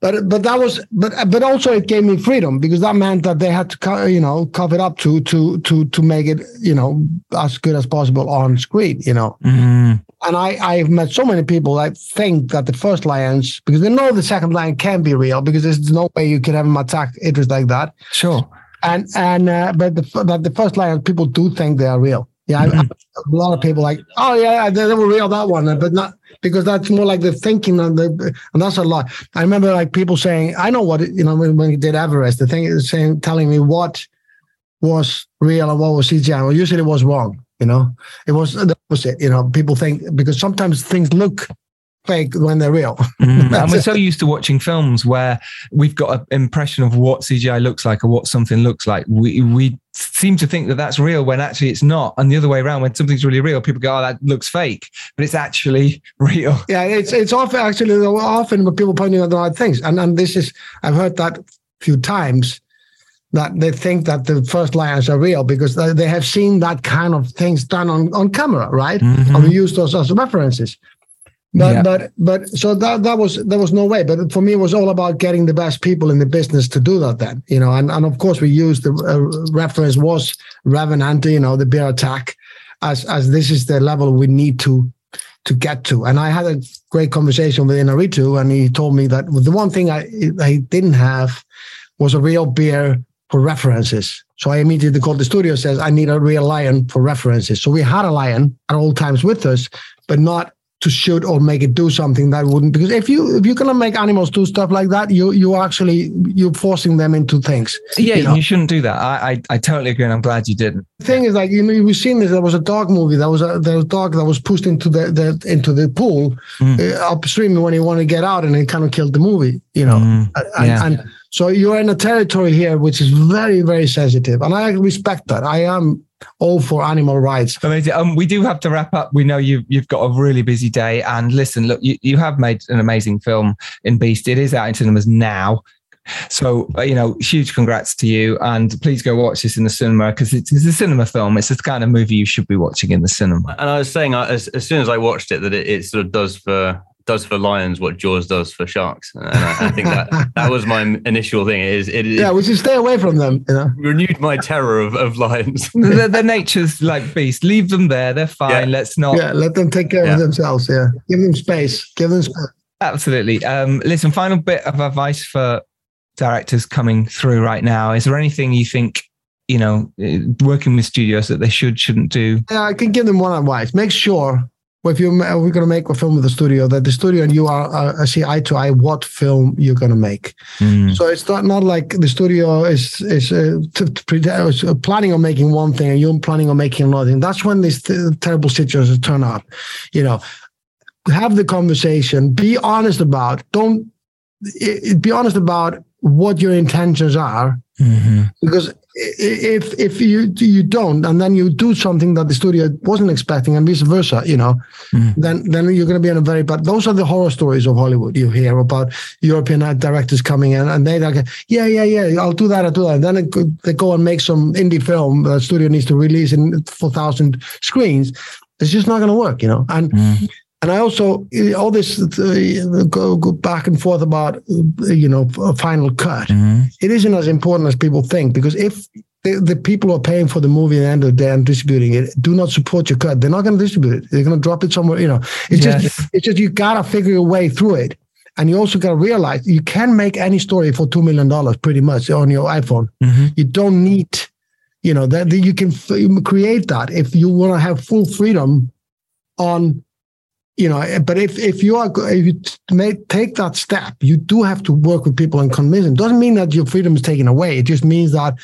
but but that was but but also it gave me freedom because that meant that they had to co- you know cover it up to to to to make it you know as good as possible on screen, you know. Mm. And I I've met so many people that think that the first lions because they know the second lion can be real because there's no way you could have them attack Idris like that. Sure. And and uh, but the but the first lions people do think they are real. Yeah, I- I- mm-hmm. a lot of people like, oh yeah, they, they were real that one, but not because that's more like the thinking and the and that's a lot. I remember like people saying, I know what it, you know when, when he did Everest, the thing is saying telling me what was real and what was CGI. Well, usually it was wrong. You know, it was the opposite. You know, people think because sometimes things look fake when they're real. Mm. *laughs* and we're so used to watching films where we've got an impression of what CGI looks like or what something looks like. We we seem to think that that's real when actually it's not. And the other way around, when something's really real, people go, "Oh, that looks fake," but it's actually *laughs* real. Yeah, it's it's often actually often when people pointing out the right things, and and this is I've heard that a few times that they think that the first lions are real because they, have seen that kind of things done on on camera, right? Mhm. And we use those as references. But Yeah. but but so that that was there was no way. But for me, it was all about getting the best people in the business to do that. Then you know, and and of course we used the uh, reference was Revenant, you know, the bear attack, as as this is the level we need to to get to. And I had a great conversation with Iñárritu, and he told me that the one thing I I didn't have was a real bear for references. So I immediately called the studio, says I need a real lion for references. So we had a lion at all times with us, but not to shoot or make it do something that wouldn't because if you if you're gonna make animals do stuff like that, you you actually you're forcing them into things. Yeah, you you, shouldn't do that. I, I I totally agree, and I'm glad you didn't. The thing is like you know we've seen this. There was a dog movie. There was a there was a dog that was pushed into the, the into the pool Mm. uh, upstream when he wanted to get out, and it kind of killed the movie. You know, Mm, and, yeah. and So you're in a territory here which is very, very sensitive, and I respect that. I am all for animal rights. Amazing. Um, we do have to wrap up. We know you've you've got a really busy day, and listen, look, you, you have made an amazing film in Beast. It is out in cinemas now. So uh, you know, huge congrats to you, and please go watch this in the cinema because it's, it's a cinema film. It's the kind of movie you should be watching in the cinema. And I was saying, uh, as, as soon as I watched it, that it, it sort of does for does for lions what Jaws does for sharks, and I, I think that *laughs* that was my initial thing. It is it, Yeah, we should stay away from them. You know, renewed my terror of, of lions. *laughs* their, their nature's like beast. Leave them there. They're fine. Let's not. yeah, let them take care Yeah. of themselves. Yeah, give them space. Give them space. Absolutely. Um, listen, final bit of advice for directors coming through right now. Is there anything you think, you know, eh, working with studios that they should, shouldn't do? Yeah, I can give them one advice. Make sure well, if you we're going to make a film with the studio that the studio and you are uh, see eye to eye what film you're going to make. Hmm. So it's not not like the studio is is uh, t- t- pre- is, uh, planning on making one thing and you're planning on making another thing. That's when these t- terrible situations turn up. You know, have the conversation. Be honest about. Don't i- i- be honest about what your intentions are Mm-hmm. because if if you you don't and then you do something that the studio wasn't expecting and vice versa you know mm. then then you're going to be in a very bad those are the horror stories of hollywood you hear about european directors coming in and they like yeah yeah yeah i'll do that i'll do that. And then it, they go and make some indie film the studio needs to release in 4000 screens. It's just not going to work you know and mm. And I also all this uh, go, go back and forth about you know a final cut. It isn't as important as people think because if the, the people who are paying for the movie at the end of the day and distributing it do not support your cut, they're not going to distribute it. They're going to drop it somewhere. You know, it's Yes. just it's just you gotta figure your way through it. And you also got to realize you can make any story for two million dollars pretty much on your iPhone. You don't need, you know, that that you can f- create that if you want to have full freedom on you know but if if you are if you make take that step you do have to work with people and convince them. Doesn't mean that your freedom is taken away. It just means that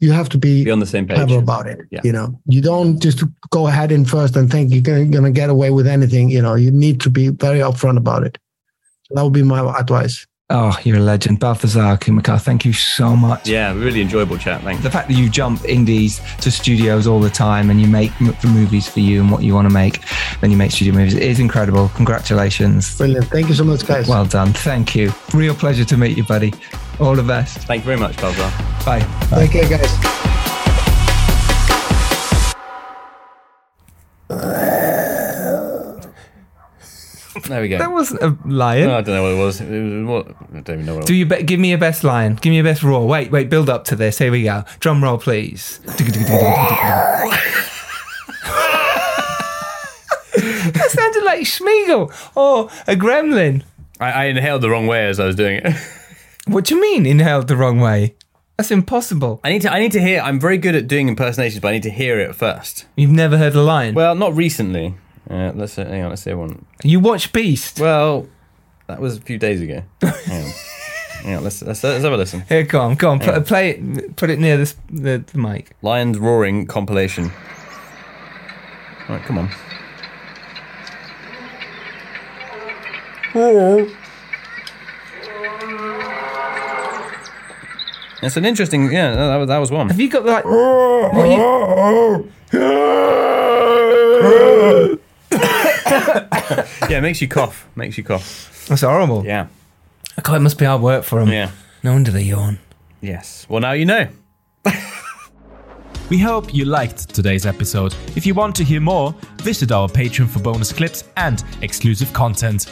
you have to be, Be on the same page. about it Yeah. you know. You don't just go ahead in first and think you're gonna, gonna get away with anything you know. You need to be very upfront about it. That would be my advice Oh, you're a legend. Baltasar Kormákur, thank you so much. Yeah, really enjoyable chat. Thanks. The fact that you jump indies to studios all the time and you make m- the movies for you and what you want to make, then you make studio movies it is incredible. Congratulations. brilliant thank you so much guys Well done. Thank you. Real pleasure to meet you, buddy. All the best. Thank you very much, Baltasar. Bye. take care guys There we go. That wasn't a lion. No, I don't know what it was. It was what? I don't even know what. Do you be- give me your best line? Give me your best roar. Wait, wait, build up to this. Here we go. Drum roll, please. that sounded like Sméagol or a gremlin. I, I inhaled the wrong way as I was doing it. *laughs* What do you mean inhaled the wrong way? That's impossible. I need to. I need to hear. I'm very good at doing impersonations, but I need to hear it first. You've never heard a lion. Well, not recently. Uh, let's hang on. Let's say one. you watch Beast. Well, that was a few days ago. *laughs* hang on. Hang on. Let's, let's let's have a listen. Here, go on, go on. Yeah. Pl- play it. Put it near this, the, the mic. Lions roaring compilation. All right, come on. Oh. It's an interesting. Yeah, that was, that was one. Have you got like? What you, *laughs* yeah, it makes you cough. Makes you cough. that's horrible. Yeah. God, it must be hard work for him. Yeah. No wonder they yawn. Yes. Well, now you know. We hope you liked today's episode. If you want to hear more, visit our Patreon for bonus clips and exclusive content.